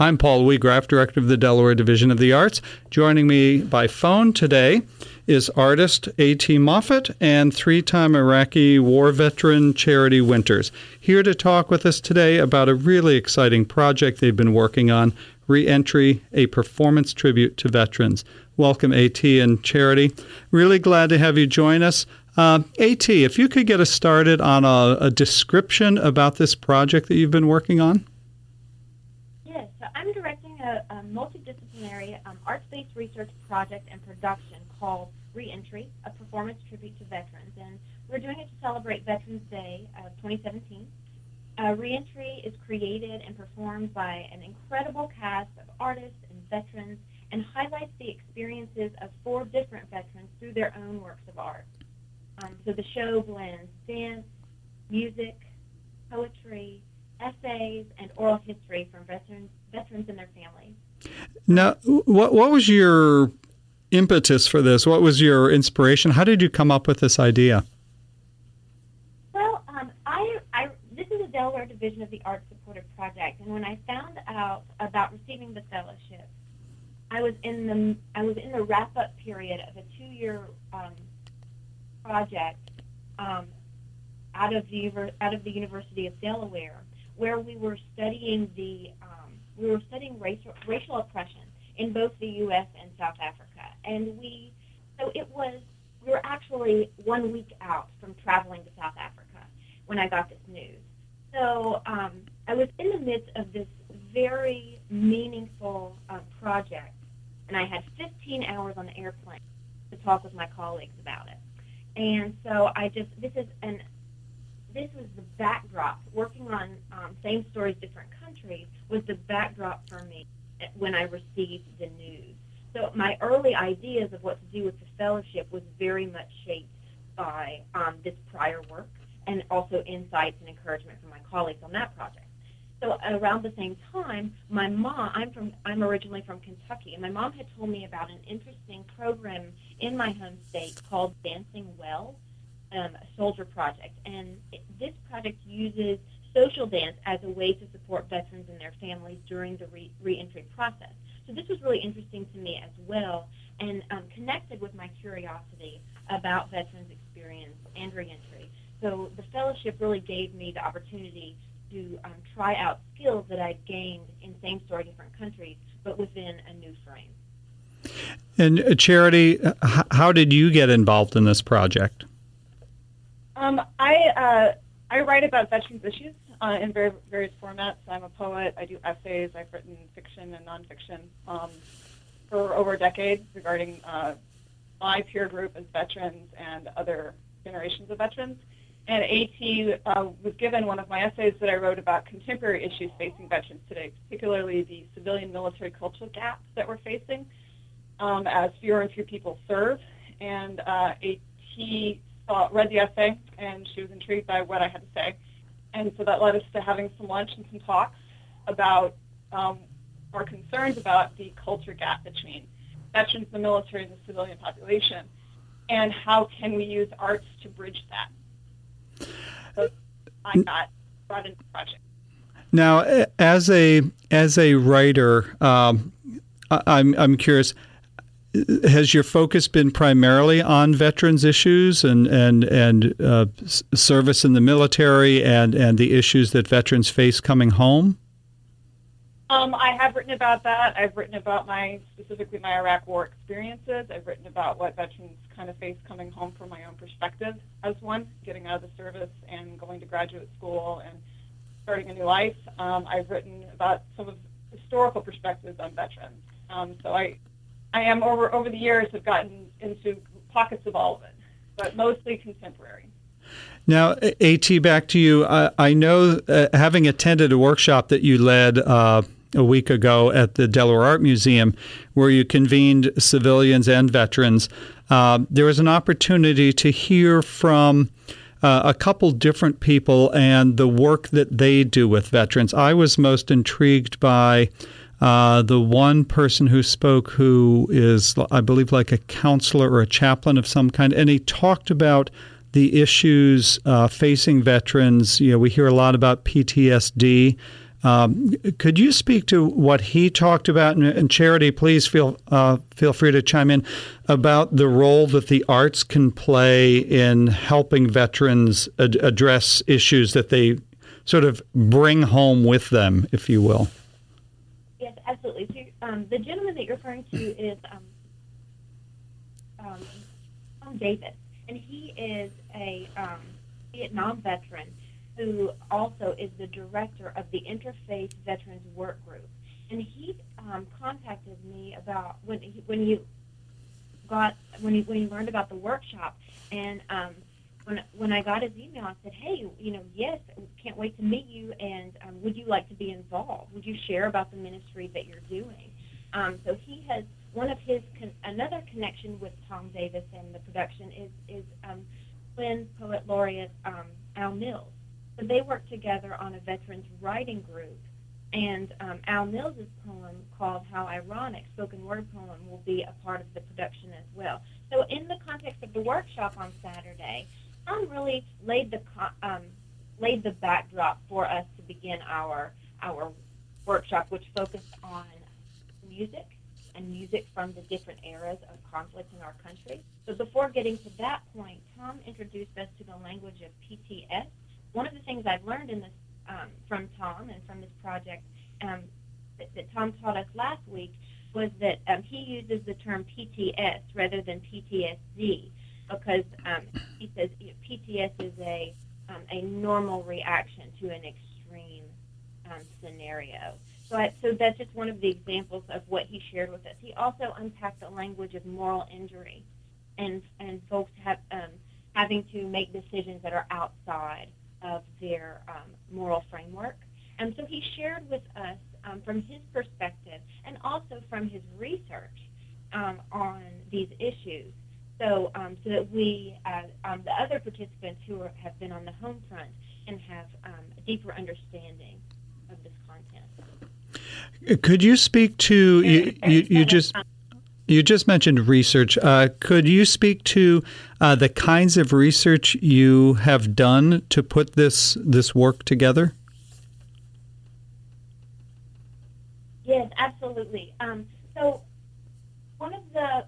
I'm Paul Weagraff, Director of the Delaware Division of the Arts. Joining me by phone today is artist A.T. Moffett and three time Iraqi war veteran Charity Winters, here to talk with us today about a really exciting project they've been working on Reentry, a performance tribute to veterans. Welcome, AT and Charity. Really glad to have you join us. Uh, AT, if you could get us started on a, a description about this project that you've been working on. I'm directing a, a multidisciplinary um, arts-based research project and production called Reentry, a performance tribute to veterans, and we're doing it to celebrate Veterans Day of 2017. Uh, Reentry is created and performed by an incredible cast of artists and veterans and highlights the experiences of four different veterans through their own works of art. Um, so the show blends dance, music, poetry, essays, and oral history from veterans, veterans and their families. Now, what, what was your impetus for this? What was your inspiration? How did you come up with this idea? Well, um, I, I, this is a Delaware division of the Arts Supported Project, and when I found out about receiving the fellowship, I was in the I was in the wrap up period of a two year um, project um, out of the out of the University of Delaware, where we were studying the um, we were studying racial racial oppression in both the U.S. and South Africa, and we so it was we were actually one week out from traveling to South Africa when I got this news. So um, I was in the midst of this very meaningful uh, project, and I had 15 hours on the airplane to talk with my colleagues about it. And so I just this is an this was the backdrop. Working on um, same stories, different countries was the backdrop for me when I received the news. So my early ideas of what to do with the fellowship was very much shaped by um, this prior work and also insights and encouragement from my colleagues on that project. So around the same time, my mom, I'm from, I'm originally from Kentucky, and my mom had told me about an interesting program in my home state called Dancing Well, um, soldier project, and it, this project uses social dance as a way to support veterans and their families during the re- reentry process. So this was really interesting to me as well, and um, connected with my curiosity about veterans' experience and reentry. So the fellowship really gave me the opportunity to um, try out skills that I'd gained in same story different countries, but within a new frame. And uh, Charity, how did you get involved in this project? Um, I uh, I write about veterans issues uh, in very, various formats. I'm a poet. I do essays. I've written fiction and nonfiction um, for over a decade regarding uh, my peer group as veterans and other generations of veterans. And AT uh, was given one of my essays that I wrote about contemporary issues facing veterans today, particularly the civilian-military cultural gap that we're facing um, as fewer and fewer people serve. And uh, AT saw, read the essay, and she was intrigued by what I had to say. And so that led us to having some lunch and some talks about um, our concerns about the culture gap between veterans, the military, and the civilian population, and how can we use arts to bridge that. So I got brought into the project. Now, as a as a writer, um, I'm I'm curious has your focus been primarily on veterans issues and and and uh, service in the military and and the issues that veterans face coming home? Um, I have written about that. I've written about my specifically my Iraq War experiences. I've written about what veterans kind of face coming home from my own perspective as one, getting out of the service and going to graduate school and starting a new life. Um, I've written about some of historical perspectives on veterans. Um, so I I am over over the years have gotten into pockets of all of it, but mostly contemporary. Now, At, back to you. I, I know, uh, having attended a workshop that you led uh, a week ago at the Delaware Art Museum, where you convened civilians and veterans, uh, there was an opportunity to hear from. Uh, a couple different people and the work that they do with veterans. I was most intrigued by uh, the one person who spoke, who is, I believe, like a counselor or a chaplain of some kind, and he talked about the issues uh, facing veterans. You know, we hear a lot about PTSD. Um, could you speak to what he talked about? And, and Charity, please feel uh, feel free to chime in about the role that the arts can play in helping veterans ad- address issues that they sort of bring home with them, if you will. Yes, absolutely. So, um, the gentleman that you're referring to is um, um, Tom Davis, and he is a um, Vietnam veteran who also is the director of the Interfaith Veterans Work Group. And he um, contacted me about when he, when you got when he when he learned about the workshop, and when when I got his email, I said, "Hey, you know, yes, can't wait to meet you, and um, would you like to be involved? Would you share about the ministry that you're doing?" Um, so he has one of his con- another connection with Tom Davis and the production is is um, Twin poet laureate um, Al Mills. So they work together on a veterans writing group. And um, Al Mills' poem called How Ironic, spoken word poem, will be a part of the production as well. So in the context of the workshop on Saturday, Tom really laid the um, laid the backdrop for us to begin our our workshop, which focused on music and music from the different eras of conflict in our country. So before getting to that point, Tom introduced us to the language of PTS, one of the things I've learned in this um, from Tom and from this project um, that, that, Tom taught us last week was that um, he uses the term PTS rather than PTSD because um, he says know, PTS is a um, a normal reaction to an extreme um, scenario. So, I, so that's just one of the examples of what he shared with us. He also unpacked the language of moral injury, and and folks have having to make decisions that are outside of their um, moral framework. And so he shared with us um, from his perspective and also from his research um, on these issues. So, um, so that we, uh, um, the other participants who are, have been on the home front, can have um, a deeper understanding of this content. Could you speak to you? You, you just you just mentioned research. Uh, could you speak to uh, the kinds of research you have done to put this this work together? Yes, absolutely. Um, so one of the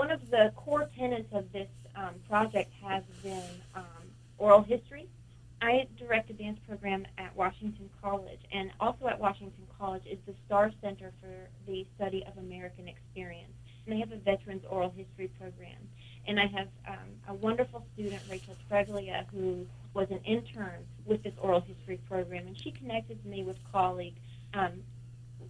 one of the core tenets of this um, project has been um, oral history. I direct a dance program at Washington College, and also at Washington College is the Starr Center for the Study of American Experience. And they have a Veterans Oral History program. And I have um, a wonderful student, Rachel Treglia, who was an intern with this oral history program, and she connected me with colleagues um,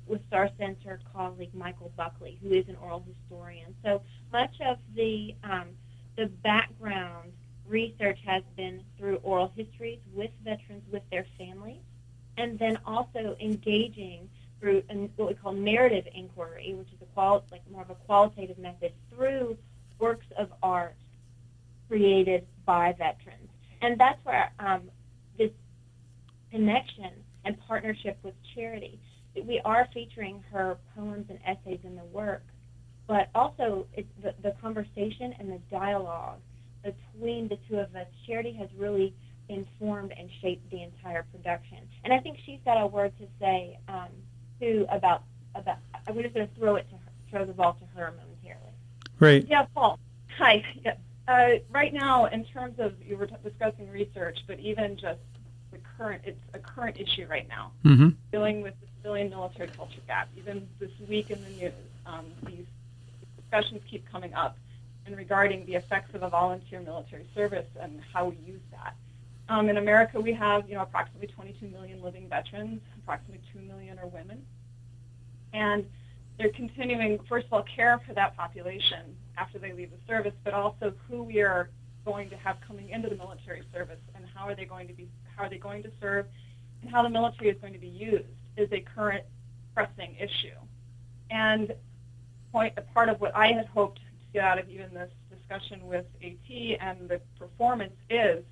with Starr Center colleague Michael Buckley, who is an oral historian. So much of the um, the background research has been through oral histories with veterans, with their families, and then also engaging through what we call narrative inquiry, which is a qual- like more of a qualitative method through works of art created by veterans. And that's where um, this connection and partnership with charity, we are featuring her poems and essays in the work, but also the, the conversation and the dialogue between the two of us, Charity has really informed and shaped the entire production. And I think she's got a word to say um, too about about. I'm just going to throw it to her, throw the ball to her momentarily. Right. Yeah, Paul. Hi. Yeah. Uh, right now, in terms of you were t- discussing research, but even just the current, it's a current issue right now, mm-hmm. dealing with the civilian military culture gap. Even this week in the news, um, these discussions keep coming up and regarding the effects of a volunteer military service and how we use that. Um, in America, we have you know approximately 22 million living veterans. Approximately 2 million are women, and they're continuing, first of all, care for that population after they leave the service, but also who we are going to have coming into the military service and how are they going to be, how are they going to serve, and how the military is going to be used is a current pressing issue. And point, a part of what I had hoped to get out of even this discussion with AT and the performance is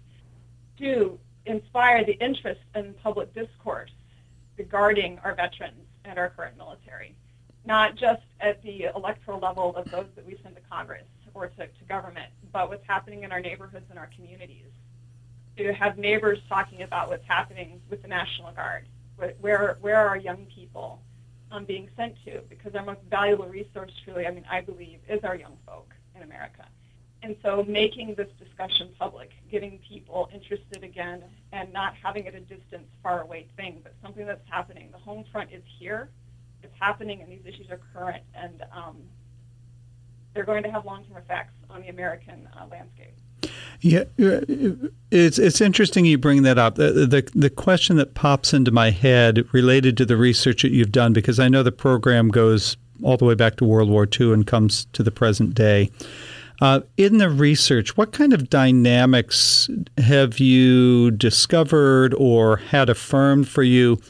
to inspire the interest in public discourse regarding our veterans and our current military, not just at the electoral level of those that we send to Congress or to, to government, but what's happening in our neighborhoods and our communities. To have neighbors talking about what's happening with the National Guard, Where where are young people um, being sent to? Because our most valuable resource, truly, I mean, I believe, is our young folk in America. And so making this discussion public, getting people interested again, and not having it a distance, far away thing, but something that's happening. The home front is here, it's happening, and these issues are current, and um, they're going to have long-term effects on the American uh, landscape. Yeah, it's it's interesting you bring that up. The, the, the question that pops into my head related to the research that you've done, because I know the program goes all the way back to World War II and comes to the present day. Uh, in the research, what kind of dynamics have you discovered or had affirmed for you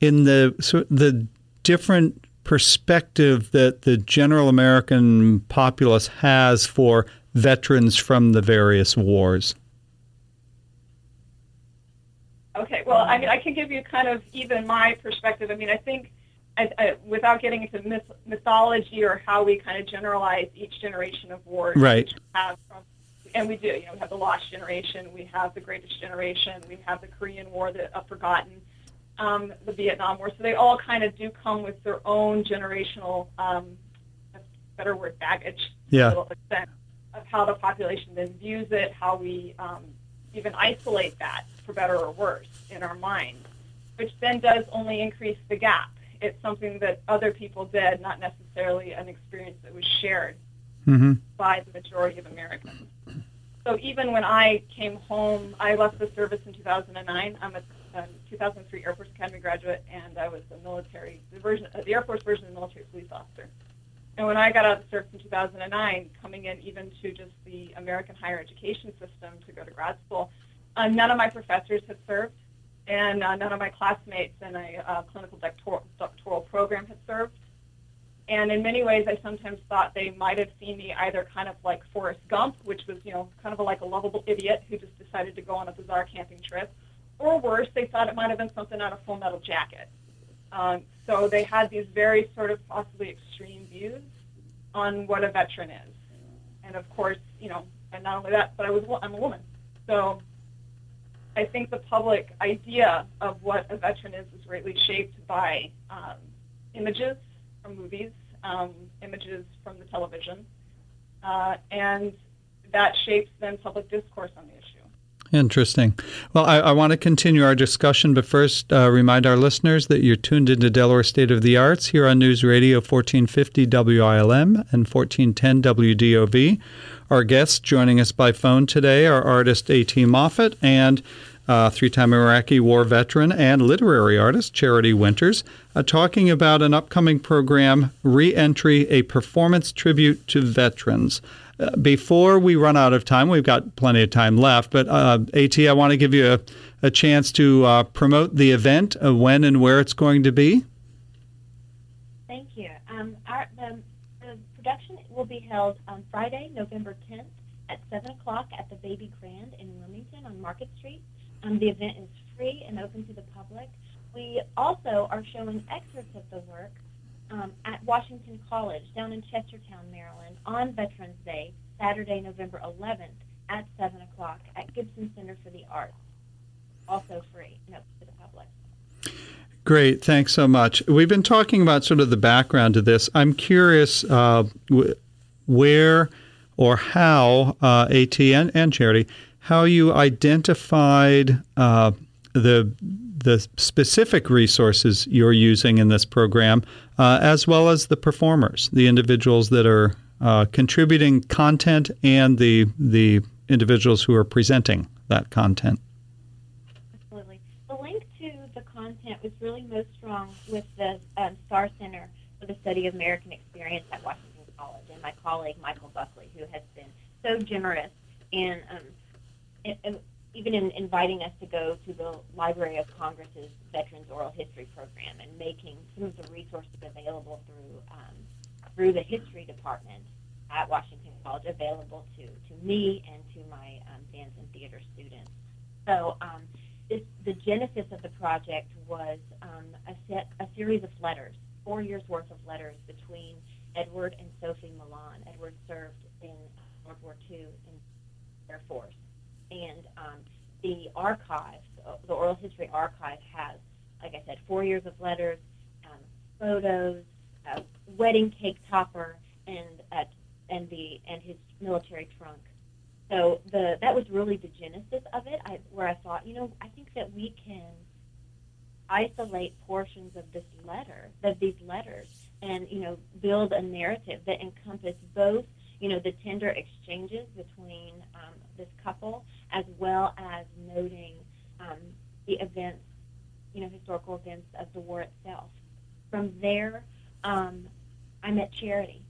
in the so the different perspective that the general American populace has for veterans from the various wars? Okay, well, I mean, I can give you kind of even my perspective. I mean, I think I, I, without getting into myth, mythology or how we kind of generalize each generation of wars, right? From, and we do. You know, we have the Lost Generation, we have the Greatest Generation, we have the Korean War, the uh, Forgotten, um, the Vietnam War. So they all kind of do come with their own generational, um, better word, baggage. Yeah. Of how the population then views it, how we um, even isolate that, for better or worse, in our minds, which then does only increase the gap it's something that other people did, not necessarily an experience that was shared mm-hmm. by the majority of Americans. So even when I came home, I left the service in 2009. I'm a, a 2003 Air Force Academy graduate, and I was a military, the version, the Air Force version of military police officer. And when I got out of service in 2009, coming in even to just the American higher education system to go to grad school, uh, none of my professors had served and uh, none of my classmates in a uh, clinical doctoral, doctoral program had served. And in many ways, I sometimes thought they might have seen me either kind of like Forrest Gump, which was, you know, kind of a, like a lovable idiot who just decided to go on a bizarre camping trip, or worse, they thought it might have been something out of Full Metal Jacket. Um, so they had these very sort of possibly extreme views on what a veteran is. And of course, you know, and not only that, but I was I'm a woman, so I think the public idea of what a veteran is is greatly shaped by um, images from movies, um, images from the television, uh, and that shapes then public discourse on the issue. Interesting. Well, I, I, want to continue our discussion, but first uh, remind our listeners that you're tuned into Delaware State of the Arts here on News Radio 1450 WILM and 1410 WDOV. Our guests joining us by phone today are artist A.T. Moffett and uh, three time Iraqi war veteran and literary artist Charity Winters, uh, talking about an upcoming program, Reentry, a performance tribute to veterans. Uh, before we run out of time, we've got plenty of time left, but uh, AT, I want to give you a, a chance to uh, promote the event, when and where it's going to be. Thank you. Um, our, the, the production will be held on Friday, November 10th at 7 o'clock at the Baby Grand in Wilmington on Market Street. Um, the event is free and open to the public. We also are showing excerpts of the work um, at Washington College down in Chestertown, Maryland, on Veterans Day, Saturday, November 11th at 7 o'clock at Gibson Center for the Arts. Also free and open to the public. Great, thanks so much. We've been talking about sort of the background to this. I'm curious uh, where or how uh, AT and, and Charity how you identified uh, the the specific resources you're using in this program, uh, as well as the performers, the individuals that are uh, contributing content, and the the individuals who are presenting that content. Absolutely. The link to the content was really most strong with the um, Starr Center for the Study of American Experience at Washington College, and my colleague Michael Buckley, who has been so generous in um, even in inviting us to go to the Library of Congress's Veterans Oral History Program and making some of the resources available through um, through the history department at Washington College available to, to me and to my um, dance and theater students. So um, this, the genesis of the project was um, a, set, a series of letters, four years worth of letters between Edward and Sophie Milan. Edward served in World War II in Air Force and um, the archive, the Oral History Archive, has like I said, four years of letters, um, photos, a wedding cake topper, and uh, and the and his military trunk. So the that was really the genesis of it, I, where I thought, you know, I think that we can isolate portions of this letter, of these letters, and you know, build a narrative that encompasses both, you know, the tender exchanges between um, this couple, as well as noting um, the events, you know, historical events of the war itself. From there, um, I met Charity.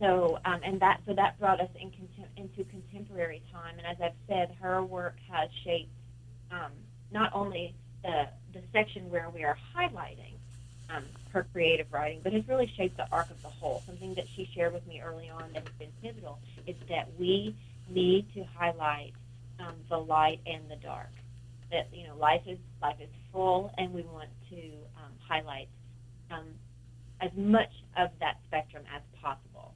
So, um, and that so that brought us in contem- into contemporary time. And as I've said, her work has shaped um, not only the the section where we are highlighting um, her creative writing, but has really shaped the arc of the whole. Something that she shared with me early on that has been pivotal is that we need to highlight um, the light and the dark. That you know, life is life is full, and we want to um, highlight um, as much of that spectrum as possible.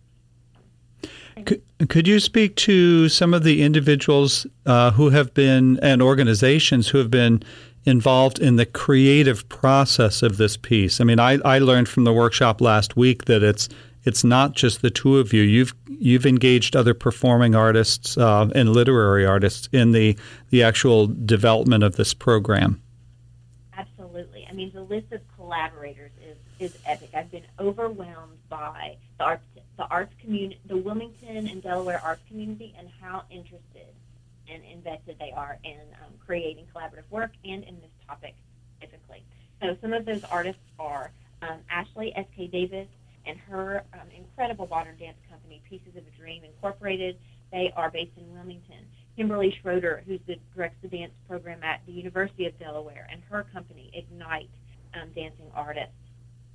Could, could you speak to some of the individuals uh, who have been and organizations who have been involved in the creative process of this piece? I mean, I, I learned from the workshop last week that it's it's not just the two of you. You've you've engaged other performing artists uh, and literary artists in the the actual development of this program. Absolutely. I mean, the list of collaborators is is epic. I've been overwhelmed by the arts the arts community, the Wilmington and Delaware arts community, and how interested and invested they are in um, creating collaborative work and in this topic specifically. So some of those artists are um, Ashley S.K. Davis and her um, incredible modern dance company, Pieces of a Dream Incorporated. They are based in Wilmington. Kimberly Schroeder, the directs the dance program at the University of Delaware, and her company, Ignite um, Dancing Artists.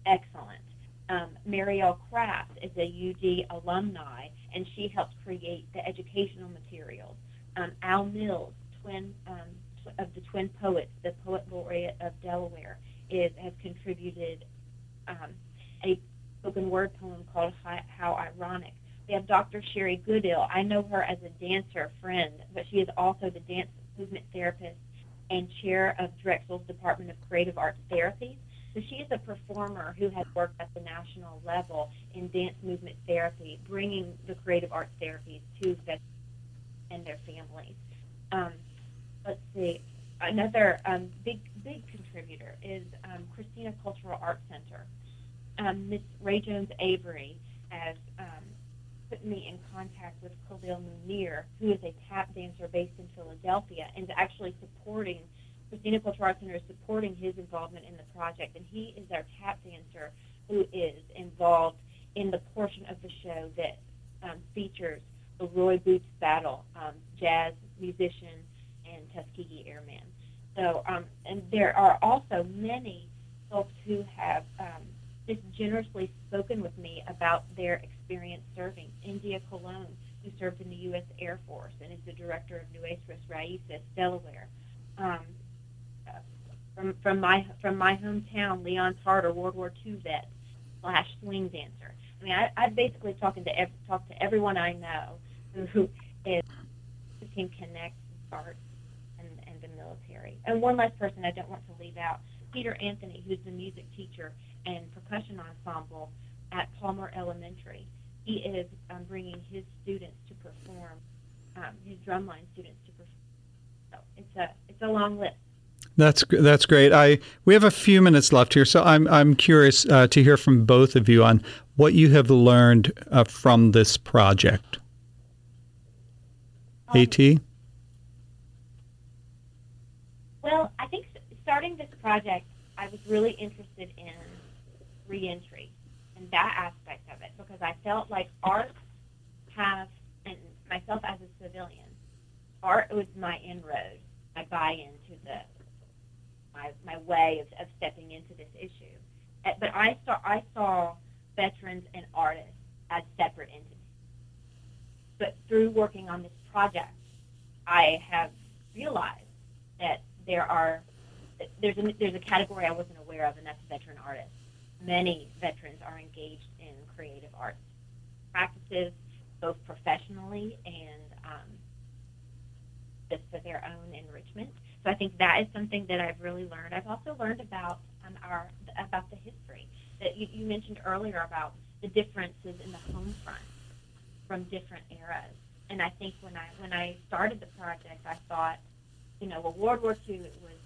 Excellent. Um, Marielle Kraft is a UD alumni, and she helps create the educational materials. Um, Al Mills, twin um, tw- of the Twin Poets, the poet laureate of Delaware, is has contributed um, a spoken word poem called How Ironic. We have Dr. Sherry Goodill. I know her as a dancer friend, but she is also the dance movement therapist and chair of Drexel's Department of Creative Arts Therapies. So she is a performer who has worked at the national level in dance movement therapy, bringing the creative arts therapies to veterans and their families. Um, let's see. Another um, big big contributor is um, Christina Cultural Arts Center. Um, Miss Raye Jones Avery has um, put me in contact with Khalil Munir, who is a tap dancer based in Philadelphia, and actually supporting Christina Cultural Center is supporting his involvement in the project, and he is our tap dancer who is involved in the portion of the show that um, features the Roy Boots Battle, um, jazz musician and Tuskegee Airman. So, um, and there are also many folks who have um, just generously spoken with me about their experience serving. India Colon, who served in the U.S. Air Force and is the director of Nuestras Raíces, Delaware. Um, from from my from my hometown, Leon Tarter, World War II vet slash swing dancer. I mean, I, I'm basically talking to every, talk to everyone I know who, who is who can connect arts and, and the military. And one last person I don't want to leave out, Peter Anthony, who's the music teacher and percussion ensemble at Palmer Elementary. He is um, bringing his students to perform, um, his drumline students to perform. So it's a it's a long list. That's that's great. I we have a few minutes left here, so I'm I'm curious uh, to hear from both of you on what you have learned uh, from this project. Um, At. Well, I think starting this project, I was really interested in reentry and that aspect of it because I felt like art have and myself as a civilian, art was my inroad, my buy-in to the my, my way of, of stepping into this issue. Uh, but I saw, I saw veterans and artists as separate entities. But through working on this project, I have realized that there are there's a, there's a category I wasn't aware of, and that's veteran artists. Many veterans are engaged in creative arts practices, both professionally and um, just for their own enrichment. So I think that is something that I've really learned. I've also learned about um, our about the history that you, you mentioned earlier about the differences in the home front from different eras. And I think when I when I started the project, I thought, you know, well, World War II it was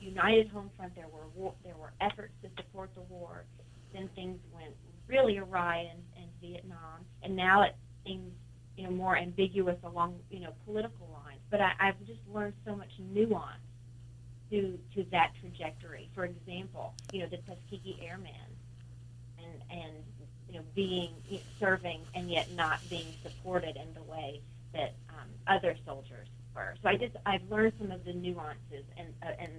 united home front. There were war, there were efforts to support the war. Then things went really awry in, in Vietnam, and now it seems you know more ambiguous along you know political lines. But I, I've just learned so much nuance to to that trajectory. For example, you know the Tuskegee Airmen, and and you know being you know, serving and yet not being supported in the way that um, other soldiers were. So I just I've learned some of the nuances and uh, and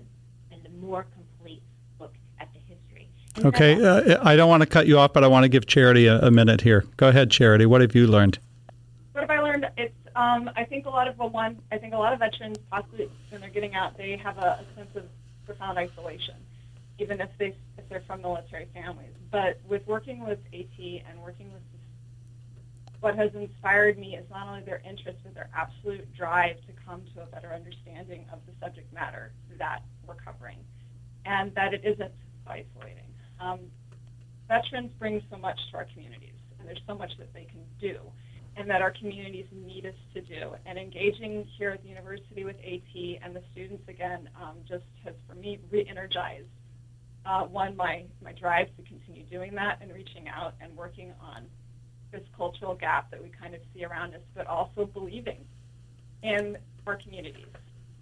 more complete look at the history. And Okay, uh, I don't want to cut you off, but I want to give Charity a, a minute here. Go ahead, Charity. What have you learned? What have I learned? It's um, I think a lot of well, one. I think a lot of veterans, possibly when they're getting out, they have a, a sense of profound isolation, even if they if they're from military families. But with working with AT and working with what has inspired me is not only their interest, but their absolute drive to come to a better understanding of the subject matter that we're covering, and that it isn't isolating. Um, veterans bring so much to our communities, and there's so much that they can do, and that our communities need us to do. And engaging here at the university with AT and the students again um, just has, for me, re-energized uh, one my my drive to continue doing that and reaching out and working on this cultural gap that we kind of see around us, but also believing in our communities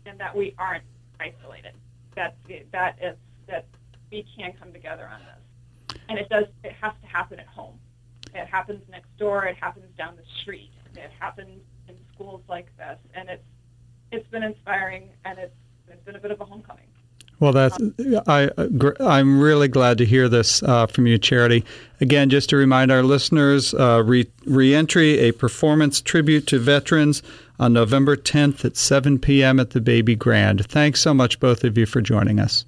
and that we aren't isolated. That that is that we can come together on this, and it does. It has to happen at home. It happens next door. It happens down the street. It happens in schools like this, and it's it's been inspiring, and it's it's been a bit of a homecoming. Well, that's I. I'm really glad to hear this uh, from you, Charity. Again, just to remind our listeners, uh, re- reentry, a performance tribute to veterans on November 10th at 7 p.m. at the Baby Grand. Thanks so much, both of you, for joining us.